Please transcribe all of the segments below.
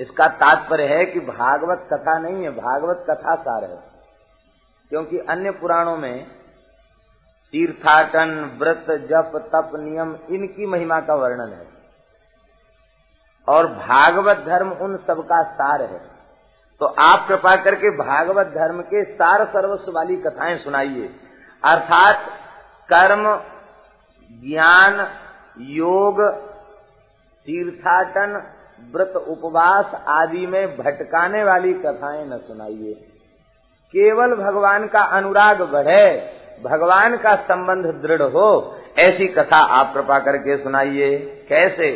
इसका तात्पर्य है कि भागवत कथा नहीं है, भागवत कथा सार है। क्योंकि अन्य पुराणों में तीर्थाटन, व्रत, जप, तप, नियम, इनकी महिमा का वर्णन है। और भागवत धर्म उन सबका सार है। तो आप कृपा करके भागवत धर्म के सार सर्वस्व वाली कथाएँ सुनाइए। अर्थात कर्म, ज्ञान, योग, तीर्थाटन व्रत उपवास आदि में भटकाने वाली कथाएँ न सुनाइए। केवल भगवान का अनुराग बढ़े, भगवान का संबंध दृढ़ हो, ऐसी कथा आप कृपा करके सुनाइए। कैसे?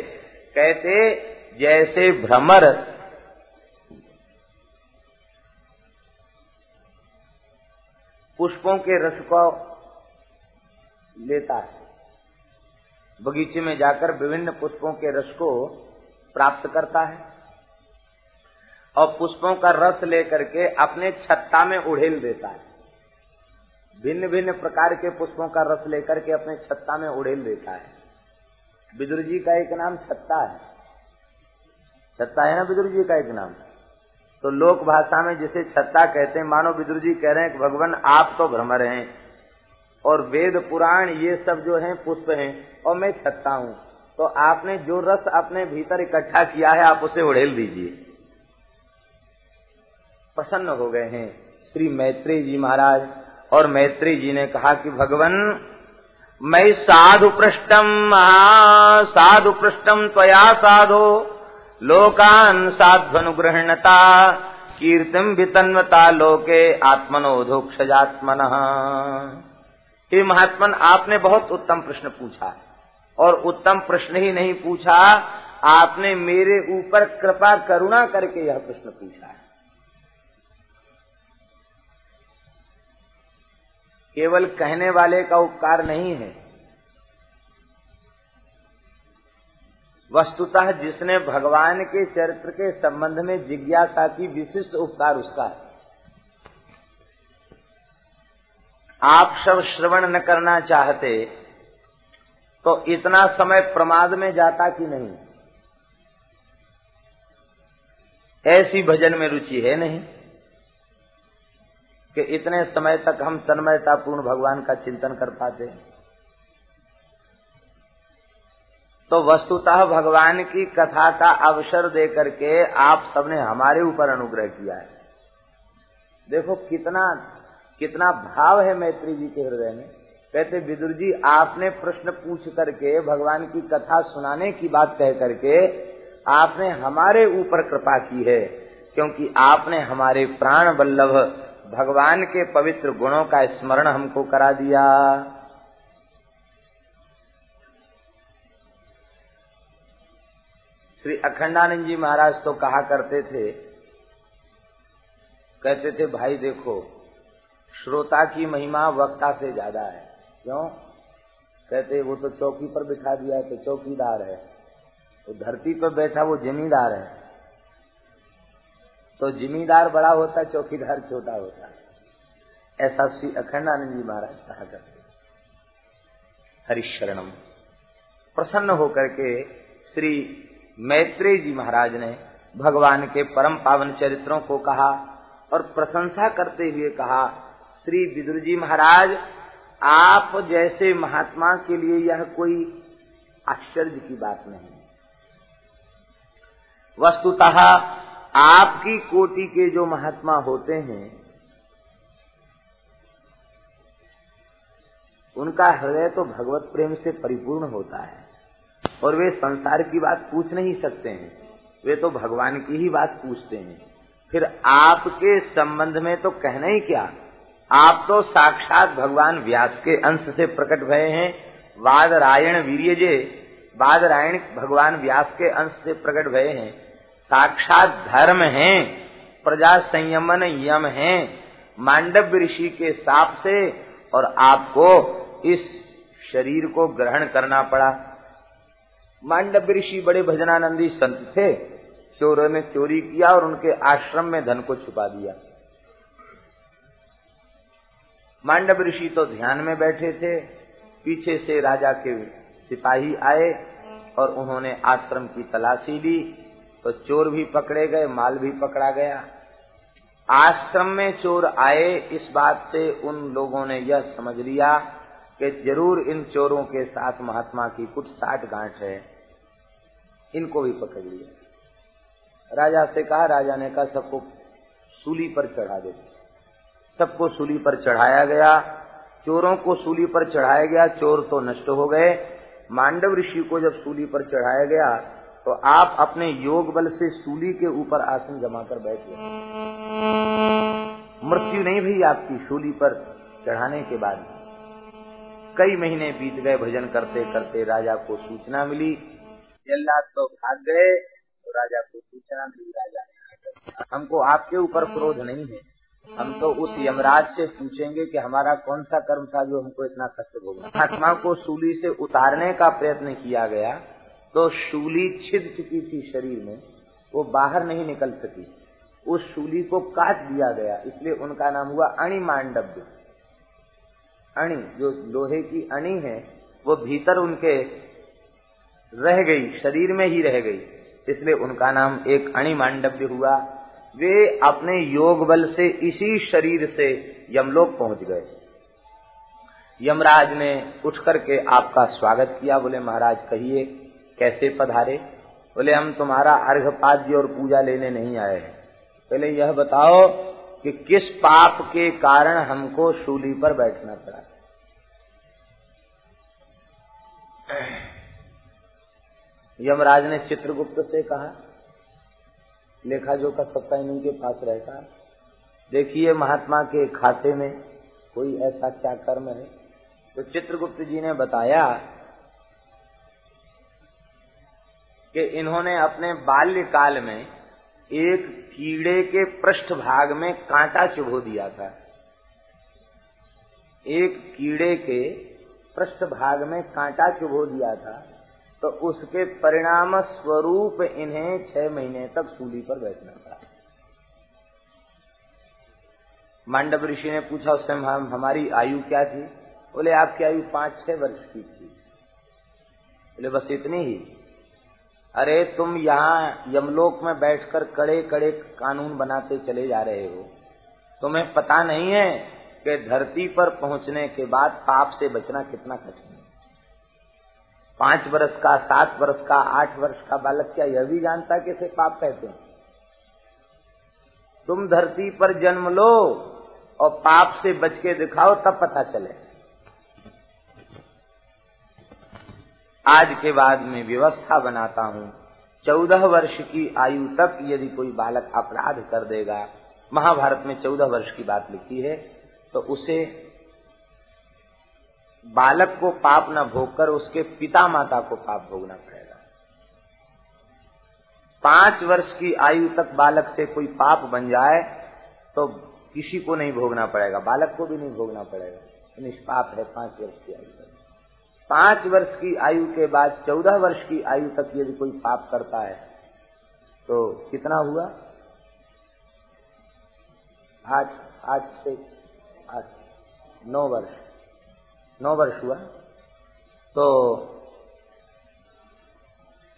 कहते, जैसे भ्रमर। पुष्पों के रस को लेता है। बगीचे में जाकर विभिन्न पुष्पों के रस को प्राप्त करता है और पुष्पों का रस लेकर के अपने छत्ता में उड़ेल देता है। भिन्न भिन्न प्रकार के पुष्पों का रस लेकर के अपने छत्ता में उड़ेल देता है। विदुर जी का एक नाम छत्ता है। छत्ता है ना विदुर जी का एक नाम? तो लोक भाषा में जिसे छत्ता कहते हैं, मानो विदुर जी कह रहे हैं कि भगवान आप तो भ्रमर हैं और वेद पुराण ये सब जो हैं, पुष्प हैं और मैं छत्ता हूँ। तो आपने जो रस अपने भीतर इकट्ठा किया है, आप उसे उड़ेल दीजिए। प्रसन्न हो गए हैं श्री मैत्री जी महाराज। और मैत्री जी ने कहा कि, भगवान, मैं साधु पृष्ठम साधु पृष्ठम त्वया साधो। लोकान साध्वनुग्रहणता कीर्तिम वितन्वता लोके आत्मनोधोक्षजात्मन। हे महात्मन, आपने बहुत उत्तम प्रश्न पूछा और उत्तम प्रश्न ही नहीं पूछा। आपने मेरे ऊपर कृपा करुणा करके यह प्रश्न पूछा है। केवल कहने वाले का उपकार नहीं है। वस्तुतः जिसने भगवान के चरित्र के संबंध में जिज्ञासा की विशिष्ट उपकार उसका है। आप सब श्रवण न करना चाहते तो इतना समय प्रमाद में जाता कि नहीं? ऐसी भजन में रुचि है नहीं कि इतने समय तक हम तन्मयतापूर्ण भगवान का चिंतन कर पाते। तो वस्तुतः भगवान की कथा का अवसर दे करके आप सबने हमारे ऊपर अनुग्रह किया है। देखो कितना कितना भाव है मैत्री जी के हृदय में। कहते, विदुर जी, आपने प्रश्न पूछ करके, भगवान की कथा सुनाने की बात कह करके, आपने हमारे ऊपर कृपा की है, क्योंकि आपने हमारे प्राण बल्लभ भगवान के पवित्र गुणों का स्मरण हमको करा दिया। श्री अखंडानंद जी महाराज तो कहा करते थे, कहते थे, भाई देखो, श्रोता की महिमा वक्ता से ज़्यादा है। क्यों? कहते, वो तो चौकी पर बिठा दिया है तो चौकीदार है। तो धरती पर बैठा, वो जमींदार है। तो जिमीदार बड़ा होता, चौकीदार छोटा होता। है ऐसा श्री अखंडानंद जी महाराज कहा करते हरिशरणम। प्रसन्न होकर के श्री मैत्रेय जी महाराज ने भगवान के परम पावन चरित्रों को कहा और प्रशंसा करते हुए कहा, श्री विदुर जी महाराज आप जैसे महात्मा के लिए यह कोई आश्चर्य की बात नहीं। वस्तुतः आपकी कोटि के जो महात्मा होते हैं, उनका हृदय तो भगवत प्रेम से परिपूर्ण होता है और वे संसार की बात पूछ नहीं सकते हैं। वे तो भगवान की ही बात पूछते हैं। फिर आपके संबंध में तो कहना ही क्या? आप तो साक्षात भगवान व्यास के अंश से प्रकट भये हैं। वाद रायण वीर्यजे वाद रायण भगवान व्यास के अंश से प्रकट भये हैं। साक्षात धर्म है, प्रजा संयमन यम है। मांडव ऋषि के साप से और आपको इस शरीर को ग्रहण करना पड़ा। मांडव ऋषि बड़े भजनानंदी संत थे, चोरों ने चोरी किया और उनके आश्रम में धन को छुपा दिया। मांडव ऋषि तो ध्यान में बैठे थे, पीछे से राजा के सिपाही आए और उन्होंने आश्रम की तलाशी ली तो चोर भी पकड़े गए, माल भी पकड़ा गया। आश्रम में चोर आए, इस बात से उन लोगों ने यह समझ लिया कि ज़रूर इन चोरों के साथ महात्मा की कुछ साठ गांठ है। इनको भी पकड़ लिया। राजा से कहा, राजा ने कहा, सबको सूली पर चढ़ा दे सबको सूली पर चढ़ाया गया। चोरों को सूली पर चढ़ाया गया, चोर तो नष्ट हो गए। मांडव ऋषि को जब सूली पर चढ़ाया गया तो आप अपने योग बल से सूली के ऊपर आसन जमा कर बैठ। गए मृत्यु नहीं भई आपकी सूली पर चढ़ाने के बाद। कई महीने बीत गए, भजन करते करते राजा को सूचना मिली। जल्लाद तो भाग गए तो राजा को सूचना मिली, राजा हमको आपके ऊपर क्रोध नहीं है। हम तो उस यमराज से पूछेंगे कि हमारा कौन सा कर्म था जो हमको इतना कष्ट भोगना आत्मा को सूली से उतारने का प्रयत्न किया गया तो शूली छिद चुकी थी शरीर में, वो बाहर नहीं निकल सकी। उस शूली को काट दिया गया, इसलिए उनका नाम हुआ अणि मांडव्य अणि, जो लोहे की अणि है, वो भीतर उनके रह गई, शरीर में ही रह गई, इसलिए उनका नाम एक अणि मांडव्य हुआ। वे अपने योग बल से इसी शरीर से यमलोक पहुँच गए। यमराज ने उठ करके आपका स्वागत किया। बोले, महाराज, कहिए, कैसे पधारे? बोले, हम तुम्हारा अर्घपाद्य और पूजा लेने नहीं आए हैं। पहले यह बताओ कि किस पाप के कारण हमको शूली पर बैठना पड़ा? यमराज ने चित्रगुप्त से कहा लेखा जोखा सबका इन्हीं के पास रहता है। देखिए महात्मा के खाते में कोई ऐसा क्या कर्म है? तो चित्रगुप्त जी ने बताया कि इन्होंने अपने बाल्यकाल में एक कीड़े के पृष्ठ भाग में कांटा चुभो दिया था। एक कीड़े के पृष्ठ भाग में कांटा चुभो दिया था। तो उसके परिणाम स्वरूप इन्हें छह महीने तक सूली पर बैठना पड़ा। मांडव ऋषि ने पूछा उससे हम, हमारी आयु क्या थी? बोले, आपकी आयु पाँच, छह वर्ष की थी। बोले, बस इतनी ही? अरे, तुम यहाँ यमलोक में बैठकर कड़े कड़े कानून बनाते चले जा रहे हो। तुम्हें पता नहीं है कि धरती पर पहुँचने के बाद पाप से बचना कितना कठिन है। पाँच वर्ष का, सात वर्ष का, आठ वर्ष का बालक क्या यह भी जानता कैसे पाप कहते हैं? तुम धरती पर जन्म लो और पाप से बच के दिखाओ, तब पता चले। आज के बाद में व्यवस्था बनाता हूँ। चौदह वर्ष की आयु तक यदि कोई बालक अपराध कर देगा, महाभारत में चौदह वर्ष की बात लिखी है तो उसे बालक को पाप न भोगकर उसके पिता माता को पाप भोगना पड़ेगा। पाँच वर्ष की आयु तक बालक से कोई पाप बन जाए तो किसी को नहीं भोगना पड़ेगा, बालक को भी नहीं भोगना पड़ेगा। निष्पाप है पाँच वर्ष की आयु तक। पाँच वर्ष की आयु के बाद चौदह वर्ष की आयु तक यदि कोई पाप करता है तो कितना हुआ? आठ आठ से आठ, नौ वर्ष। नौ वर्ष हुआ। तो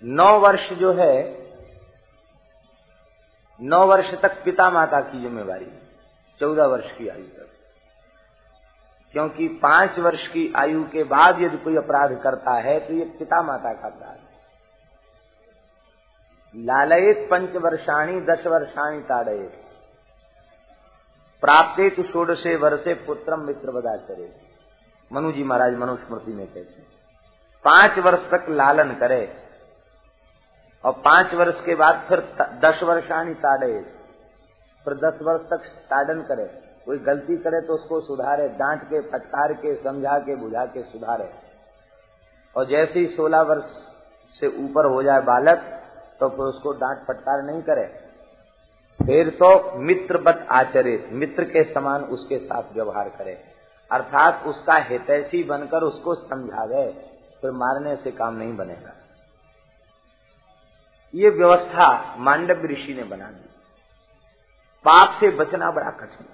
नौ वर्ष जो है, नौ वर्ष तक पिता माता की जिम्मेवारी, चौदह वर्ष की आयु तक। क्योंकि पाँच वर्ष की आयु के बाद यदि कोई अपराध करता है तो ये पिता माता का अपराध है। लालयित पंच वर्षाणी दस वर्षाणी ताड़े प्राप्ते षोडशे वर्षे पुत्रम मित्र बदाचरे मनु जी महाराज मनुस्मृति में कहते हैं। पाँच वर्ष तक लालन करे और पाँच वर्ष के बाद फिर दस वर्षाणी ताड़े। फिर दस वर्ष तक ताड़न करे। कोई गलती करे तो उसको सुधारे, डांट के, फटकार के, समझा के, बुझा के सुधारे। और जैसे ही सोलह वर्ष से ऊपर हो जाए बालक तो फिर उसको डांट फटकार नहीं करे। फिर तो मित्र मित्रवत आचरित, मित्र के समान उसके साथ व्यवहार करे। अर्थात उसका हितैषी बनकर उसको समझा गए फिर मारने से काम नहीं बनेगा। ये व्यवस्था मांडव ऋषि ने बना दी। पाप से बचना बड़ा कठिन।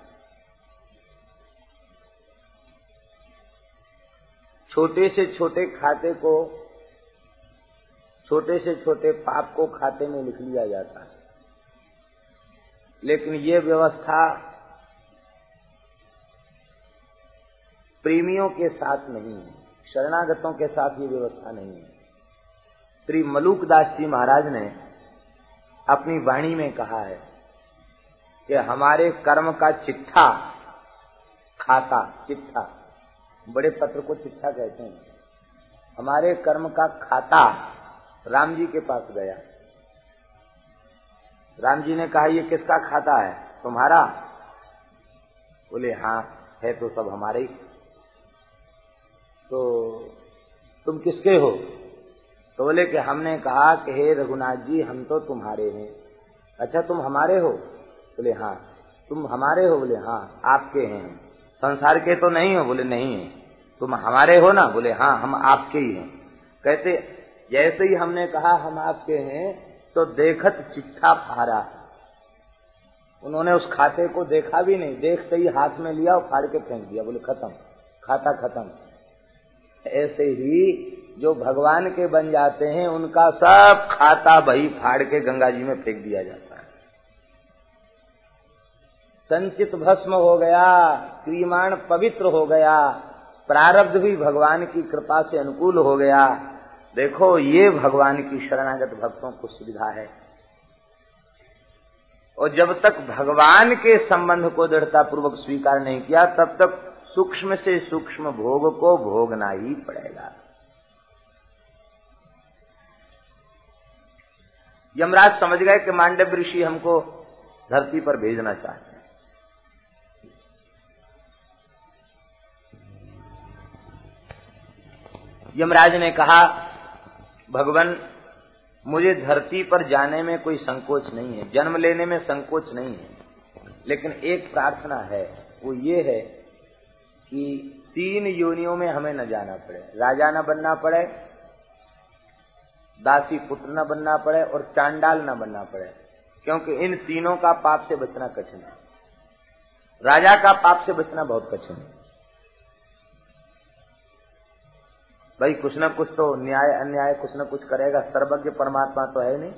छोटे से छोटे खाते को, छोटे से छोटे पाप को खाते में लिख लिया जाता है। लेकिन ये व्यवस्था प्रेमियों के साथ नहीं है, शरणागतों के साथ ये व्यवस्था नहीं है। श्री मलूक दास जी महाराज ने अपनी वाणी में कहा है कि हमारे कर्म का चिट्ठा खाता, चिट्ठा, बड़े पत्र को चिट्ठा कहते हैं। हमारे कर्म का खाता राम जी के पास गया। राम जी ने कहा, ये किसका खाता है? तुम्हारा? बोले हाँ है तो सब हमारे ही। तो तुम किसके हो? तो बोले कि हमने कहा कि हे रघुनाथ जी, हम तो तुम्हारे हैं। अच्छा तुम हमारे हो? बोले हाँ। तुम हमारे हो? बोले हाँ। आपके हैं। संसार के तो नहीं हो? बोले, नहीं है। तुम हमारे हो ना? बोले हाँ हम आपके ही हैं। कहते, जैसे ही हमने कहा हम आपके हैं तो देखत चिट्ठा फारा। उन्होंने उस खाते को देखा भी नहीं। देखते ही हाथ में लिया और फाड़ के फेंक दिया। बोले, खत्म। खाता खत्म। ऐसे ही जो भगवान के बन जाते हैं, उनका सब खाता बही फाड़ के गंगा जी में फेंक दिया जाता है। संचित भस्म हो गया क्रीमाण पवित्र हो गया, प्रारब्ध भी भगवान की कृपा से अनुकूल हो गया। देखो, ये भगवान की शरणागत भक्तों को सुविधा है। और जब तक भगवान के संबंध को दृढ़ता पूर्वक स्वीकार नहीं किया, तब तक सूक्ष्म से सूक्ष्म भोग को भोगना ही पड़ेगा। यमराज समझ गए कि मांडव ऋषि हमको धरती पर भेजना चाहते हैं। यमराज ने कहा, भगवान, मुझे धरती पर जाने में कोई संकोच नहीं है, जन्म लेने में संकोच नहीं है, लेकिन एक प्रार्थना है, वो ये है कि तीन योनियों में हमें न जाना पड़े। राजा न बनना पड़े, दासी पुत्र न बनना पड़े और चांडाल न बनना पड़े, क्योंकि इन तीनों का पाप से बचना कठिन है। राजा का पाप से बचना बहुत कठिन है। भाई, कुछ न कुछ तो न्याय, अन्याय कुछ न कुछ करेगा। सर्वज्ञ परमात्मा तो है नहीं।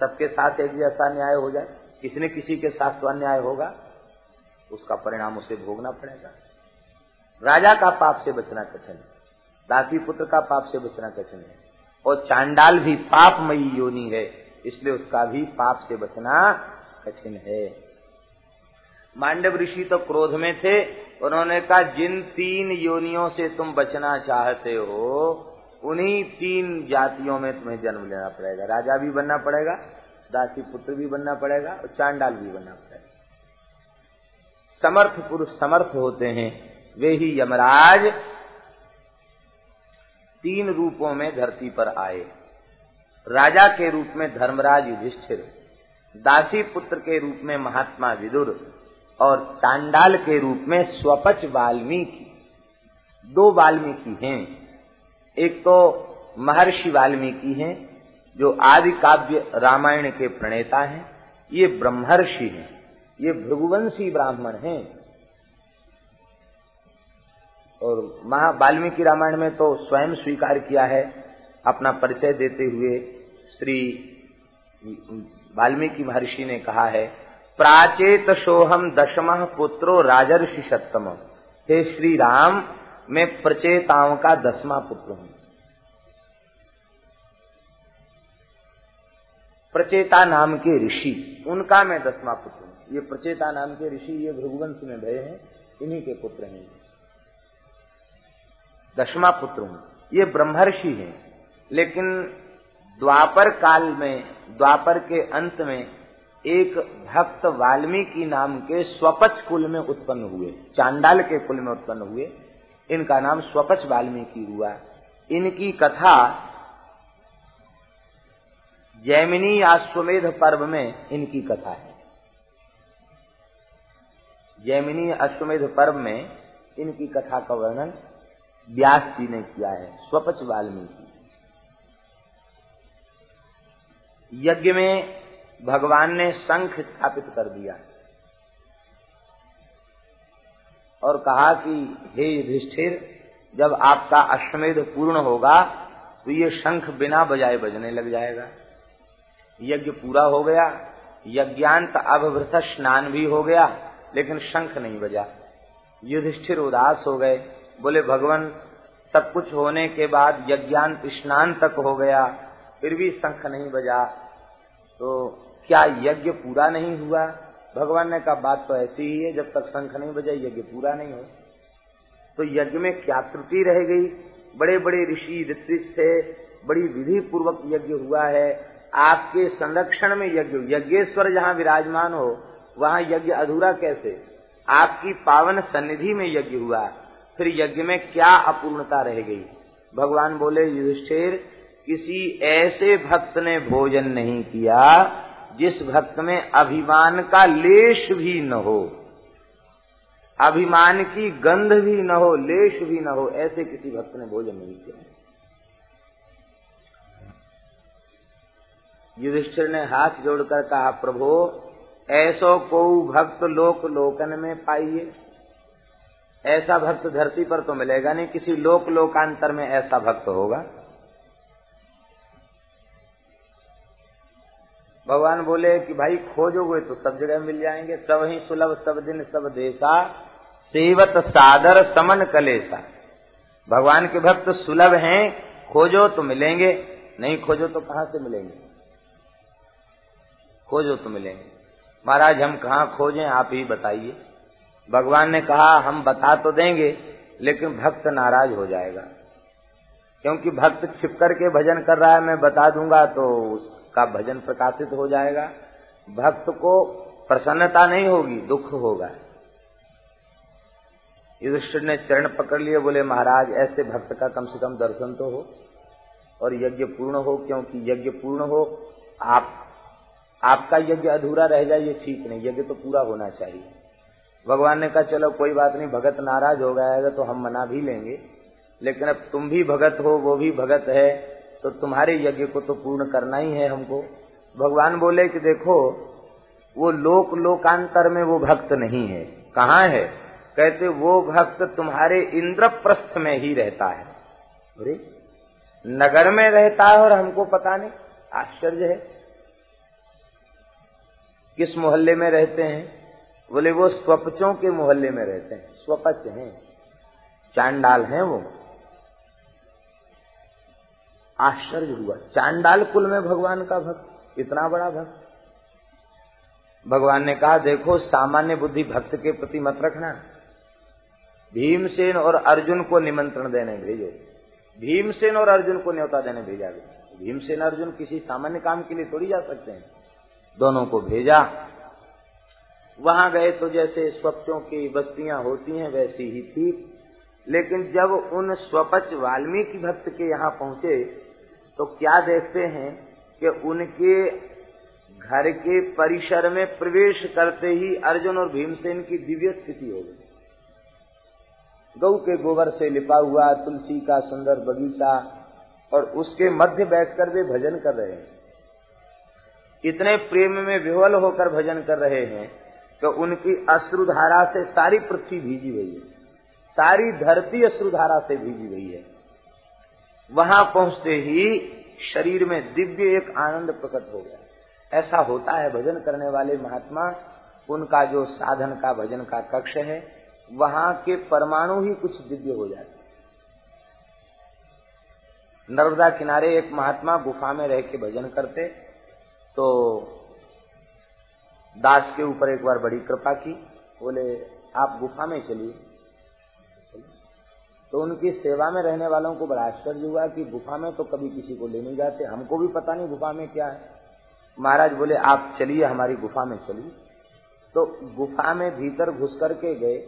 सबके साथ एक जैसा न्याय हो जाए, किसी न किसी के साथ तो अन्याय होगा, उसका परिणाम उसे भोगना पड़ेगा। राजा का पाप से बचना कठिन है, दासी पुत्र का पाप से बचना कठिन है, और चांडाल भी पापमयी योनि है, इसलिए उसका भी पाप से बचना कठिन है। मांडव ऋषि तो क्रोध में थे, उन्होंने कहा, जिन तीन योनियों से तुम बचना चाहते हो, उन्हीं तीन जातियों में तुम्हें जन्म लेना पड़ेगा। राजा भी बनना पड़ेगा, दासी पुत्र भी बनना पड़ेगा, और चांडाल भी बनना पड़ेगा। समर्थ पुरुष समर्थ होते हैं वे ही यमराज तीन रूपों में धरती पर आए। राजा के रूप में धर्मराज युधिष्ठिर, दासी पुत्र के रूप में महात्मा विदुर और चांडाल के रूप में स्वपच वाल्मीकि। दो वाल्मीकि हैं। एक तो महर्षि वाल्मीकि हैं, जो आदि काव्य रामायण के प्रणेता हैं। ये ब्रह्मर्षि हैं। ये भृगुवंशी ब्राह्मण हैं। और महा वाल्मीकि रामायण में तो स्वयं स्वीकार किया है अपना परिचय देते हुए श्री वाल्मीकि महर्षि ने कहा है, प्राचेत सोहम दशम पुत्रो राजर्षि सप्तम। हे श्री राम, मैं प्रचेताओं का दसवा पुत्र हूँ। प्रचेता नाम के ऋषि, उनका मैं दसवा पुत्र हूँ। ये प्रचेता नाम के ऋषि, ये भृगुवंश में भय हैं, इन्हीं के पुत्र हैं। दसवां पुत्र हूँ। ये ब्रह्मर्षि हैं। लेकिन द्वापर काल में, द्वापर के अंत में एक भक्त वाल्मीकि नाम के स्वपच कुल में उत्पन्न हुए, चांडाल के कुल में उत्पन्न हुए। इनका नाम स्वपच वाल्मीकि हुआ। इनकी कथा जैमिनी अश्वमेध पर्व में इनकी कथा है। जैमिनी अश्वमेध पर्व में इनकी कथा का वर्णन व्यास जी ने किया है, स्वपच वाल्मीकि। यज्ञ में भगवान ने शंख स्थापित कर दिया और कहा कि, हे युधिष्ठिर, जब आपका अश्वमेध पूर्ण होगा तो ये शंख बिना बजाए बजने लग जाएगा। यज्ञ पूरा हो गया, यज्ञांत अभवृत स्नान भी हो गया, लेकिन शंख नहीं बजा। युधिष्ठिर उदास हो गए बोले, भगवान, सब कुछ होने के बाद यज्ञांत स्नान तक हो गया, फिर भी शंख नहीं बजा। तो क्या यज्ञ पूरा नहीं हुआ? भगवान ने कहा, बात तो ऐसी ही है, जब तक शंख नहीं बजा, यज्ञ पूरा नहीं हो तो यज्ञ में क्या त्रुटि रह गई? बड़े बड़े ऋषि ऋत्विज थे बड़ी विधि पूर्वक यज्ञ हुआ है। आपके संरक्षण में यज्ञ, यज्ञेश्वर जहाँ विराजमान हो, वहाँ यज्ञ अधूरा कैसे? आपकी पावन सन्निधि में यज्ञ हुआ। फिर यज्ञ में क्या अपूर्णता रह गई? भगवान बोले, युधिष्ठिर, किसी ऐसे भक्त ने भोजन नहीं किया जिस भक्त में अभिमान का लेश भी न हो, अभिमान की गंध भी न हो, लेश भी न हो, ऐसे किसी भक्त ने भोजन नहीं किया। युधिष्ठिर ने हाथ जोड़कर कहा, प्रभु, ऐसो को भक्त लोक लोकन में पाइए। ऐसा भक्त धरती पर तो मिलेगा नहीं, किसी लोक लोकांतर में ऐसा भक्त होगा। भगवान बोले कि भाई खोजोगे तो सब जगह मिल जाएँगे, सब ही सुलभ, सब दिन, सब देशा, सेवत, सादर, समन कलेसा भगवान के भक्त सुलभ हैं, खोजो तो मिलेंगे, नहीं खोजो तो कहाँ से मिलेंगे? खोजो तो मिलेंगे। महाराज, हम कहाँ खोजें, आप ही बताइए। भगवान ने कहा, हम बता तो देंगे, लेकिन भक्त नाराज़ हो जाएगा। क्योंकि भक्त छिप करके भजन कर रहा है, मैं बता दूँगा तो उसका भजन प्रकाशित हो जाएगा। भक्त को प्रसन्नता नहीं होगी, दुख होगा। युधिष्ठिर ने चरण पकड़ लिए, बोले, महाराज, ऐसे भक्त का कम से कम दर्शन तो हो, और यज्ञ पूर्ण हो, क्योंकि यज्ञ पूर्ण हो, आप, आपका यज्ञ अधूरा रह जाए, ये ठीक नहीं। यज्ञ तो पूरा होना चाहिए। भगवान ने कहा, चलो, कोई बात नहीं, भगत नाराज़ हो गया तो हम मना भी लेंगे। लेकिन अब तुम भी भगत हो, वो भी भगत है तो तुम्हारे यज्ञ को तो पूर्ण करना ही है हमको। भगवान बोले कि देखो, वो लोक लोकांतर में वो भक्त नहीं है। कहाँ है? कहते, वो भक्त तुम्हारे इंद्रप्रस्थ में ही रहता है। अरे, नगर में रहता है और हमको पता नहीं, आश्चर्य है। किस मोहल्ले में रहते हैं? बोले, वो स्वपचों के मोहल्ले में रहते हैं, स्वपच हैं, चांडाल हैं वो। आश्चर्य हुआ, चांडाल कुल में भगवान का भक्त, इतना बड़ा भक्त। भगवान ने कहा, देखो, सामान्य बुद्धि भक्त के प्रति मत रखना। भीमसेन और अर्जुन को निमंत्रण देने भेजो। भीमसेन और अर्जुन को न्योता देने भेजा। गया भीमसेन, अर्जुन किसी सामान्य काम के लिए थोड़ी जा सकते हैं। दोनों को भेजा। वहाँ गए तो जैसे स्वप्नों की बस्तियाँ होती हैं, वैसी ही थी। लेकिन जब उन स्वपच वाल्मीकि भक्त के यहाँ पहुँचे तो क्या देखते हैं कि उनके घर के परिसर में प्रवेश करते ही अर्जुन और भीमसेन की दिव्य स्थिति हो गई। गौ के गोबर से लिपा हुआ तुलसी का सुंदर बगीचा और उसके मध्य बैठकर वे भजन कर रहे हैं। इतने प्रेम में विह्वल होकर भजन कर रहे हैं तो उनकी अश्रुधारा से सारी पृथ्वी भीजी गई है। सारी धरती अश्रुधारा से भीजी गई है। वहाँ पहुँचते ही शरीर में दिव्य एक आनंद प्रकट हो गया। ऐसा होता है भजन करने वाले महात्मा, उनका जो साधन का भजन का कक्ष है, वहाँ के परमाणु ही कुछ दिव्य हो जाते नर्मदा किनारे एक महात्मा गुफा में रह के भजन करते तो दास के ऊपर एक बार बड़ी कृपा की, बोले, आप गुफा में चलिए। तो उनकी सेवा में रहने वालों को बड़ा आश्चर्य हुआ कि गुफा में तो कभी किसी को ले नहीं जाते। हमको भी पता नहीं गुफा में क्या है। महाराज बोले, आप चलिए, हमारी गुफा में चलिए। तो गुफा में भीतर घुस करके गए।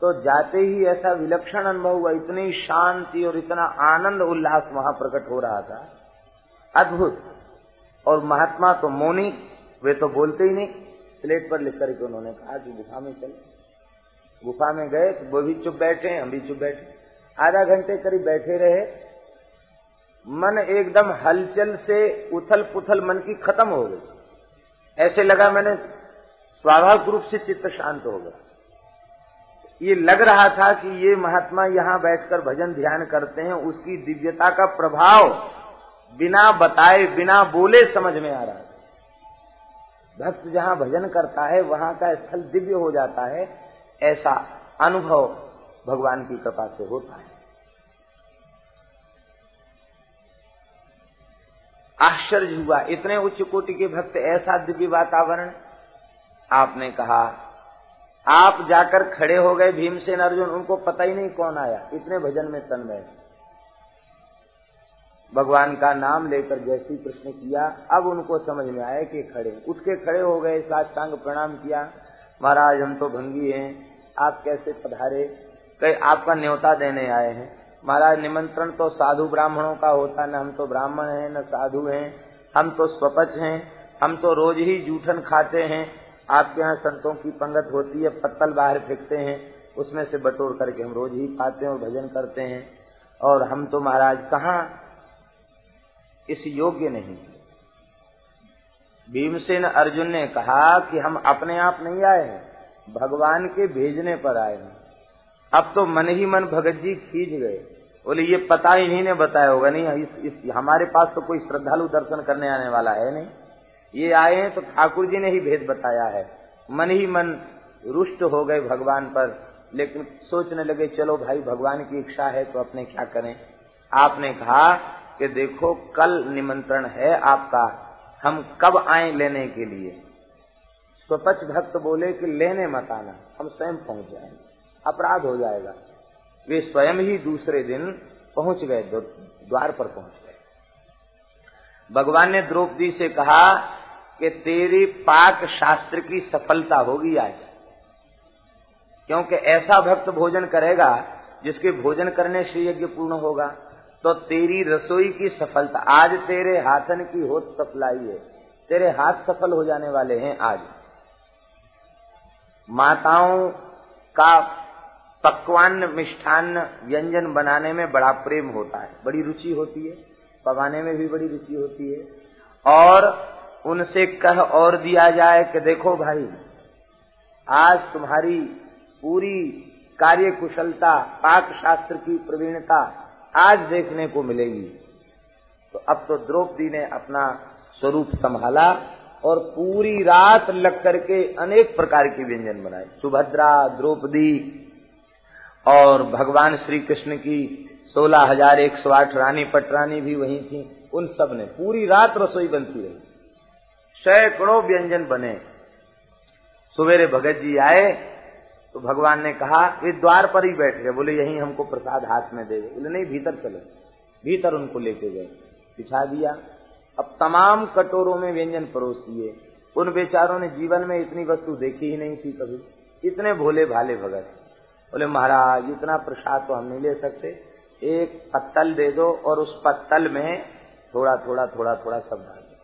तो जाते ही ऐसा विलक्षण अनुभव हुआ, इतनी शांति और इतना आनंद उल्लास वहाँ प्रकट हो रहा था। अद्भुत। और महात्मा तो मौनी, वे तो बोलते ही नहीं। स्लेट पर लिख करके उन्होंने कहा कि गुफा में चले। गुफा में गए तो वो भी चुप बैठे, हम भी चुप बैठे। आधा घंटे करीब बैठे रहे। मन एकदम हलचल से उथल पुथल मन की खत्म हो गई। ऐसे लगा मैंने स्वाभाविक रूप से चित्त शांत हो गया। ये लग रहा था कि ये महात्मा यहाँ बैठकर भजन ध्यान करते हैं, उसकी दिव्यता का प्रभाव बिना बताए, बिना बोले समझ में आ रहा है भक्त जहाँ भजन करता है, वहाँ का स्थल दिव्य हो जाता है, ऐसा अनुभव भगवान की कृपा से होता है। आश्चर्य हुआ, इतने उच्च कोटि के भक्त, ऐसा दिव्य वातावरण। आपने कहा, आप जाकर खड़े हो गए, भीमसेन अर्जुन, उनको पता ही नहीं कौन आया। इतने भजन में तन्मय। भगवान का नाम लेकर जैसी कृष्ण किया, अब उनको समझ में आया कि खड़े उठ के खड़े हो गए, साष्टांग प्रणाम किया। महाराज, हम तो भंगी हैं, आप कैसे पधारे? कई आपका न्योता देने आए हैं। महाराज, निमंत्रण तो साधु ब्राह्मणों का होता, न हम तो ब्राह्मण हैं, न साधु हैं। हम तो स्वपच हैं, हम तो रोज ही जूठन खाते हैं। आपके यहाँ संतों की पंगत होती है, पत्तल बाहर फेंकते हैं। उसमें से बटोर करके हम रोज ही खाते हैं और भजन करते हैं। और हम तो महाराज, कहाँ इस योग्य नहीं। भीमसेन अर्जुन ने कहा कि हम अपने आप नहीं आए हैं भगवान के भेजने पर आए हैं। अब तो मन ही मन भगत जी खींच गए। बोले ये पता इन्हीं ने बताया होगा नहीं इस, इस हमारे पास तो कोई श्रद्धालु दर्शन करने आने वाला है नहीं। ये आए हैं तो ठाकुर जी ने ही भेद बताया है। मन ही मन रुष्ट हो गए भगवान पर लेकिन सोचने लगे चलो भाई भगवान की इच्छा है तो अपने क्या करें? आपने कहा कि देखो कल निमंत्रण है आपका, हम कब आए लेने के लिए? स्वपच भक्त बोले कि लेने मत आना, हम स्वयं पहुँच जाएँगे। अपराध हो जाएगा। वे स्वयं ही दूसरे दिन पहुँच गए द्वार पर पहुँच गए। भगवान ने द्रौपदी से कहा कि तेरी पाक शास्त्र की सफलता होगी आज। क्योंकि ऐसा भक्त भोजन करेगा जिसके भोजन करने से यज्ञ पूर्ण होगा। तो तेरी रसोई की सफलता। आज तेरे हाथन की होत सफलाई है। तेरे हाथ सफल हो जाने वाले हैं आज। माताओं का पकवान मिष्ठान व्यंजन बनाने में बड़ा प्रेम होता है। बड़ी रुचि होती है। पकाने में भी बड़ी रुचि होती है। और उनसे कह और दिया जाए कि देखो भाई, आज तुम्हारी पूरी कार्य कुशलता पाक शास्त्र की प्रवीणता आज देखने को मिलेगी। तो अब तो द्रौपदी ने अपना स्वरूप संभाला और पूरी रात लग करके अनेक प्रकार के व्यंजन बनाए। सुभद्रा, द्रौपदी और भगवान श्री कृष्ण की सोलह हज़ार एक सौ आठ रानी पटरानी भी वही थी। उन सबने पूरी रात रसोई बनती रही। सैकड़ों व्यंजन बने। सवेरे भगत जी आए तो भगवान ने कहा वे द्वार पर ही बैठ गए बोले, यही हमको प्रसाद हाथ में दे। बोले, नहीं, भीतर चलो। भीतर उनको लेके गए, बिछा दिया। अब तमाम कटोरों में व्यंजन परोस दिए। उन बेचारों ने जीवन में इतनी वस्तु देखी ही नहीं थी कभी। इतने भोले भाले भगत। बोले, महाराज, इतना प्रसाद तो हम नहीं ले सकते। एक पत्तल दे दो और उस पत्तल में थोड़ा थोड़ा थोड़ा थोड़ा सब डाल दो।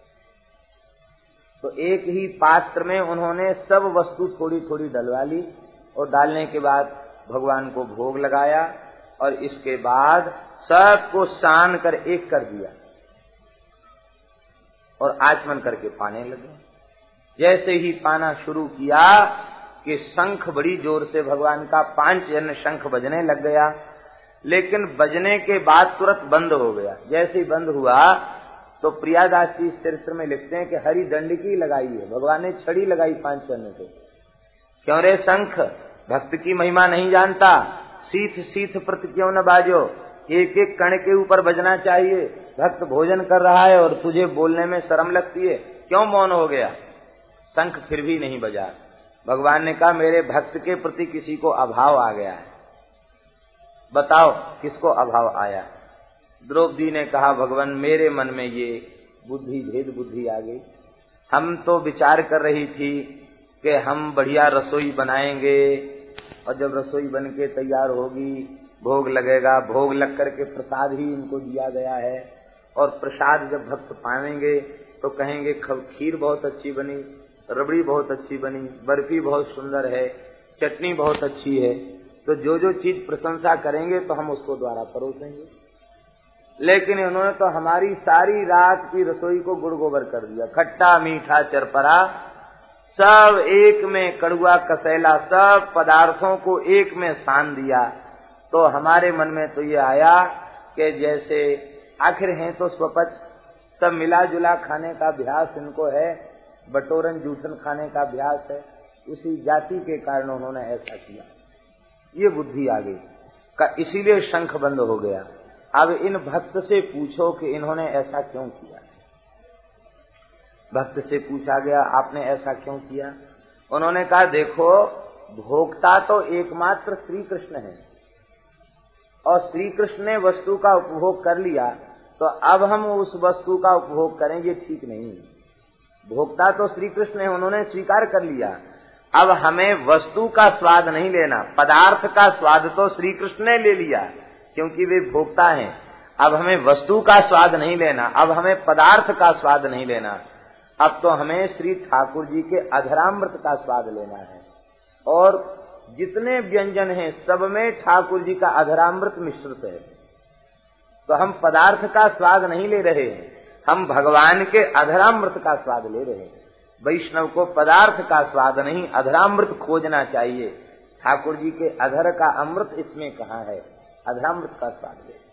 तो एक ही पात्र में उन्होंने सब वस्तु थोड़ी थोड़ी डलवा ली। और डालने के बाद भगवान को भोग लगाया और इसके बाद सबको सान कर एक कर दिया और आचमन करके पाने लगे। जैसे ही पाना शुरू किया कि शंख बड़ी ज़ोर से भगवान का पाँच जन शंख बजने लग गया, लेकिन बजने के बाद तुरंत बंद हो गया। जैसे ही बंद हुआ तो प्रियादास जी इस चरित्र में लिखते हैं कि हरी दंडकी लगाई है। भगवान ने छड़ी लगाई पाँच चरण से क्यों रे शंख? भक्त की महिमा नहीं जानता। सीथ सीथ प्रति क्यों न बाजो? एक एक कण के ऊपर बजना चाहिए। भक्त भोजन कर रहा है और तुझे बोलने में शर्म लगती है। क्यों मौन हो गया? शंख फिर भी नहीं बजा। भगवान ने कहा, मेरे भक्त के प्रति किसी को अभाव आ गया है। बताओ, किसको अभाव आया? द्रौपदी ने कहा, भगवान, मेरे मन में ये बुद्धि, भेद बुद्धि आ गई। हम तो विचार कर रही थी कि हम बढ़िया रसोई बनाएँगे। और जब रसोई बन के तैयार होगी, भोग लगेगा, भोग लग करके प्रसाद ही इनको दिया गया है। और प्रसाद जब भक्त पाएँगे तो कहेंगे खीर बहुत अच्छी बनी, रबड़ी बहुत अच्छी बनी, बर्फ़ी बहुत सुंदर है, चटनी बहुत अच्छी है। तो जो जो चीज़ प्रशंसा करेंगे तो हम उसको द्वारा परोसेंगे। लेकिन उन्होंने तो हमारी सारी रात की रसोई को गुड़ गोबर कर दिया। खट्टा, मीठा, चरपरा सब एक में कड़ुआ कसैला, सब पदार्थों को एक में सान दिया। तो हमारे मन में तो ये आया कि जैसे आखिर हैं तो स्वपच। सब मिला जुला खाने का अभ्यास इनको है, बटोरन जूठन खाने का अभ्यास है। उसी जाति के कारण उन्होंने ऐसा किया। ये बुद्धि आ गई, का इसीलिए शंख बंद हो गया। अब इन भक्त से पूछो कि इन्होंने ऐसा क्यों किया? भक्त से पूछा गया, आपने ऐसा क्यों किया? उन्होंने कहा, देखो, भोक्ता तो एकमात्र श्री कृष्ण है। और श्री कृष्ण ने वस्तु का उपभोग कर लिया तो अब हम उस वस्तु का उपभोग करें, ये ठीक नहीं। भोक्ता तो श्री कृष्ण है, उन्होंने स्वीकार कर लिया। अब हमें वस्तु का स्वाद नहीं लेना, पदार्थ का स्वाद तो श्री कृष्ण ने ले लिया, क्योंकि वे भोक्ता हैं। अब हमें वस्तु का स्वाद नहीं लेना, अब हमें पदार्थ का स्वाद नहीं लेना। अब तो हमें श्री ठाकुर जी के अधरामृत का स्वाद लेना है। और जितने व्यंजन हैं, सब में ठाकुर जी का अधरामृत मिश्रित है। तो हम पदार्थ का स्वाद नहीं ले रहे हैं, हम भगवान के अधरामृत का स्वाद ले रहे हैं। वैष्णव को पदार्थ का स्वाद नहीं, अधरामृत खोजना चाहिए। ठाकुर जी के अधर का अमृत इसमें कहा है? अधरामृत का स्वाद ले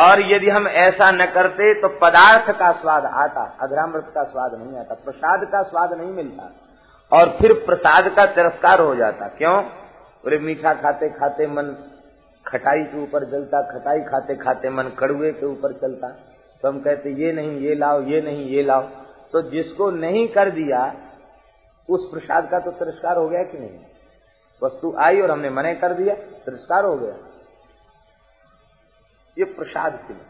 और यदि हम ऐसा न करते तो पदार्थ का स्वाद आता अधरामृत का स्वाद नहीं आता, प्रसाद का स्वाद नहीं मिलता। और फिर प्रसाद का तिरस्कार हो जाता। क्यों? बोले, मीठा खाते खाते मन खटाई के ऊपर जलता, खटाई खाते खाते मन कड़ुए के ऊपर चलता। तो हम कहते, ये नहीं, ये लाओ, ये नहीं, ये लाओ। तो जिसको नहीं कर दिया, उस प्रसाद का तो तिरस्कार हो गया कि नहीं? वस्तु आई और हमने मने कर दिया, तिरस्कार हो गया। ये प्रसाद के लिए।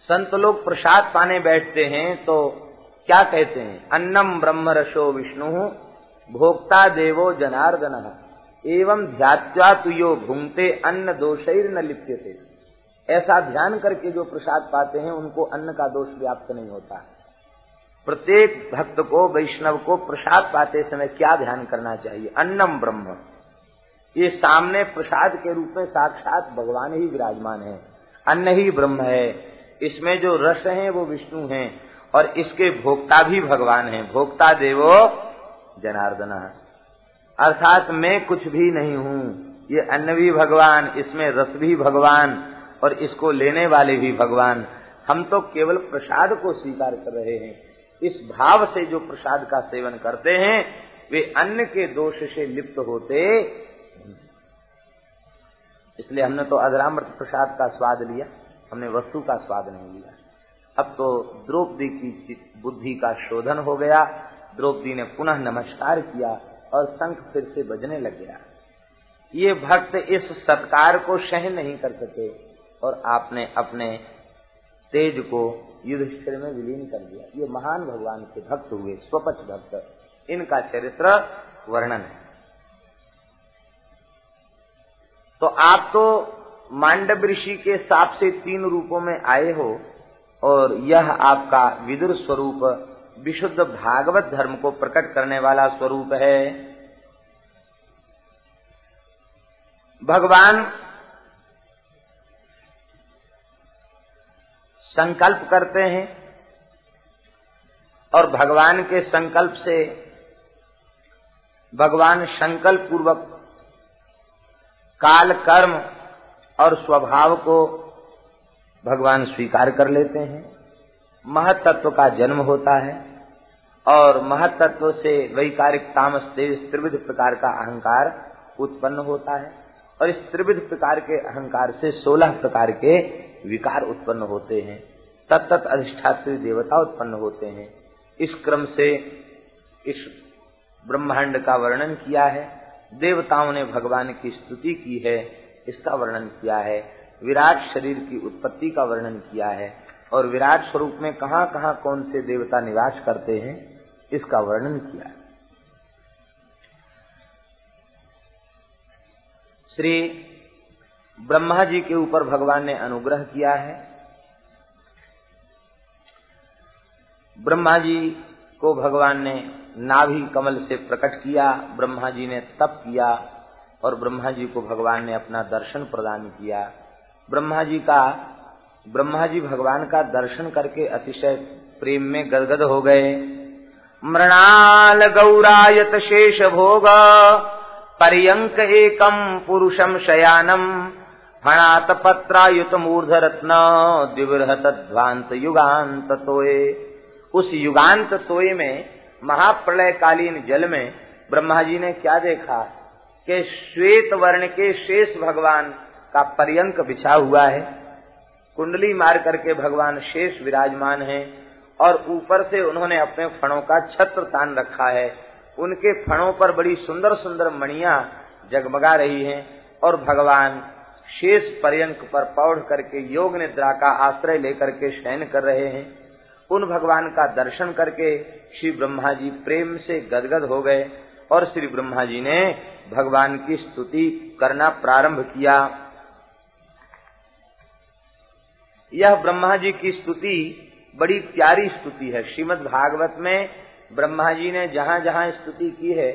संत लोग प्रसाद पाने बैठते हैं तो क्या कहते हैं? अन्नम ब्रह्म रसो विष्णु भोक्ता देवो जनार्दन। एवं ध्यात्वा तुयो भूंगते अन्न दोषैर न लिप्य ऐसा ध्यान करके जो प्रसाद पाते हैं, उनको अन्न का दोष व्याप्त नहीं होता। प्रत्येक भक्त को, वैष्णव को प्रसाद पाते समय क्या ध्यान करना चाहिए? अन्नम ब्रह्म। ये सामने प्रसाद के रूप में साक्षात भगवान ही विराजमान है। अन्न ही ब्रह्म है। इसमें जो रस है, वो विष्णु है। और इसके भोक्ता भी भगवान है। भोक्ता देवो जनार्दन। अर्थात मैं कुछ भी नहीं हूँ। ये अन्न भी भगवान, इसमें रस भी भगवान, और इसको लेने वाले भी भगवान। हम तो केवल प्रसाद को स्वीकार कर रहे हैं। इस भाव से जो प्रसाद का सेवन करते हैं, वे अन्न के दोष से लिप्त होते इसलिए हमने तो अधरामृत प्रसाद का स्वाद लिया, हमने वस्तु का स्वाद नहीं लिया। अब तो द्रौपदी की बुद्धि का शोधन हो गया, द्रौपदी ने पुनः नमस्कार किया और शंख फिर से बजने लग गया। ये भक्त इस सत्कार को सहन नहीं कर सके और आपने अपने तेज को युधिष्ठिर में विलीन कर दिया। ये महान भगवान के भक्त हुए स्वपच भक्त। इनका चरित्र वर्णन है। तो आप तो मांडव ऋषि के साप से तीन रूपों में आए हो और यह आपका विदुर स्वरूप, विशुद्ध भागवत धर्म को प्रकट करने वाला स्वरूप है। भगवान संकल्प करते हैं और भगवान के संकल्प से भगवान संकल्प पूर्वक काल कर्म और स्वभाव को भगवान स्वीकार कर लेते हैं। महतत्व का जन्म होता है और महतत्व से वैकारिक तामस तेज त्रिविध प्रकार का अहंकार उत्पन्न होता है और इस त्रिविध प्रकार के अहंकार से सोलह प्रकार के विकार उत्पन्न होते हैं। तत्त अधिष्ठात्री देवता उत्पन्न होते हैं। इस क्रम से इस ब्रह्मांड का वर्णन किया है। देवताओं ने भगवान की स्तुति की है, इसका वर्णन किया है। विराट शरीर की उत्पत्ति का वर्णन किया है। और विराट स्वरूप में कहाँ कहाँ कौन से देवता निवास करते हैं, इसका वर्णन किया है। श्री ब्रह्मा जी के ऊपर भगवान ने अनुग्रह किया है। ब्रह्मा जी को भगवान ने नाभि कमल से प्रकट किया, ब्रह्मा जी ने तप किया और ब्रह्मा जी को भगवान ने अपना दर्शन प्रदान किया। ब्रह्मा जी का, ब्रह्मा जी भगवान का दर्शन करके अतिशय प्रेम में गदगद हो गए। मृणाल गौरायत शेष भोग पर्यंक एकम पुरुषम शयानम फणात पत्रायुत मूर्ध रत्न दिवृहत युगांत तोये। उस युगांत तोय में महाप्रलय कालीन जल में ब्रह्मा जी ने क्या देखा? कि श्वेत वर्ण के शेष भगवान का पर्यंक बिछा हुआ है। कुंडली मार करके भगवान शेष विराजमान है और ऊपर से उन्होंने अपने फणों का छत्र तान रखा है। उनके फणों पर बड़ी सुंदर सुंदर मणिया जगमगा रही हैं और भगवान शेष पर्यंक पर पौड़ करके योग निद्रा का आश्रय लेकर के शयन कर रहे हैं। उन भगवान का दर्शन करके श्री ब्रह्मा जी प्रेम से गदगद हो गए और श्री ब्रह्मा जी ने भगवान की स्तुति करना प्रारंभ किया। यह ब्रह्मा जी की स्तुति बड़ी प्यारी स्तुति है। श्रीमद् भागवत में ब्रह्मा जी ने जहाँ जहाँ स्तुति की है,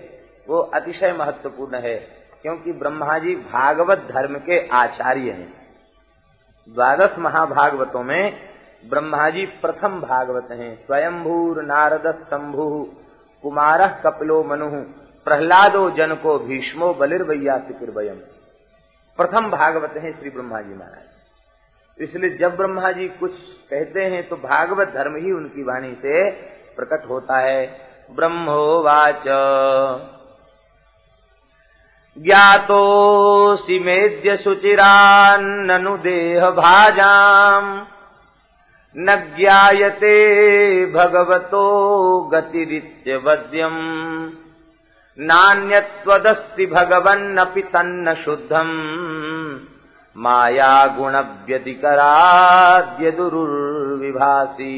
वो अतिशय महत्वपूर्ण है, क्योंकि ब्रह्मा जी भागवत धर्म के आचार्य हैं। द्वादश महाभागवतों में ब्रह्मा जी प्रथम भागवत हैं। स्वयंभूर नारद शंभु कुमार कपिलो मनु, प्रहलादो जन को भीष्मो बलिर्वैया सिकिर्वयम। प्रथम भागवत हैं श्री ब्रह्मा जी महाराज। इसलिए जब ब्रह्मा जी कुछ कहते हैं तो भागवत धर्म ही उनकी वाणी से प्रकट होता है। ब्रह्मोवाच। ज्ञातोऽसि शुचिरान्ननु देह भाजाम् न ज्ञायते भगवतो गतिरित्यवद्यम्। नान्यत्वदस्ति भगवन्नपि तन्न शुद्धम्। माया गुण व्यतिकराद्य दुर्विभासी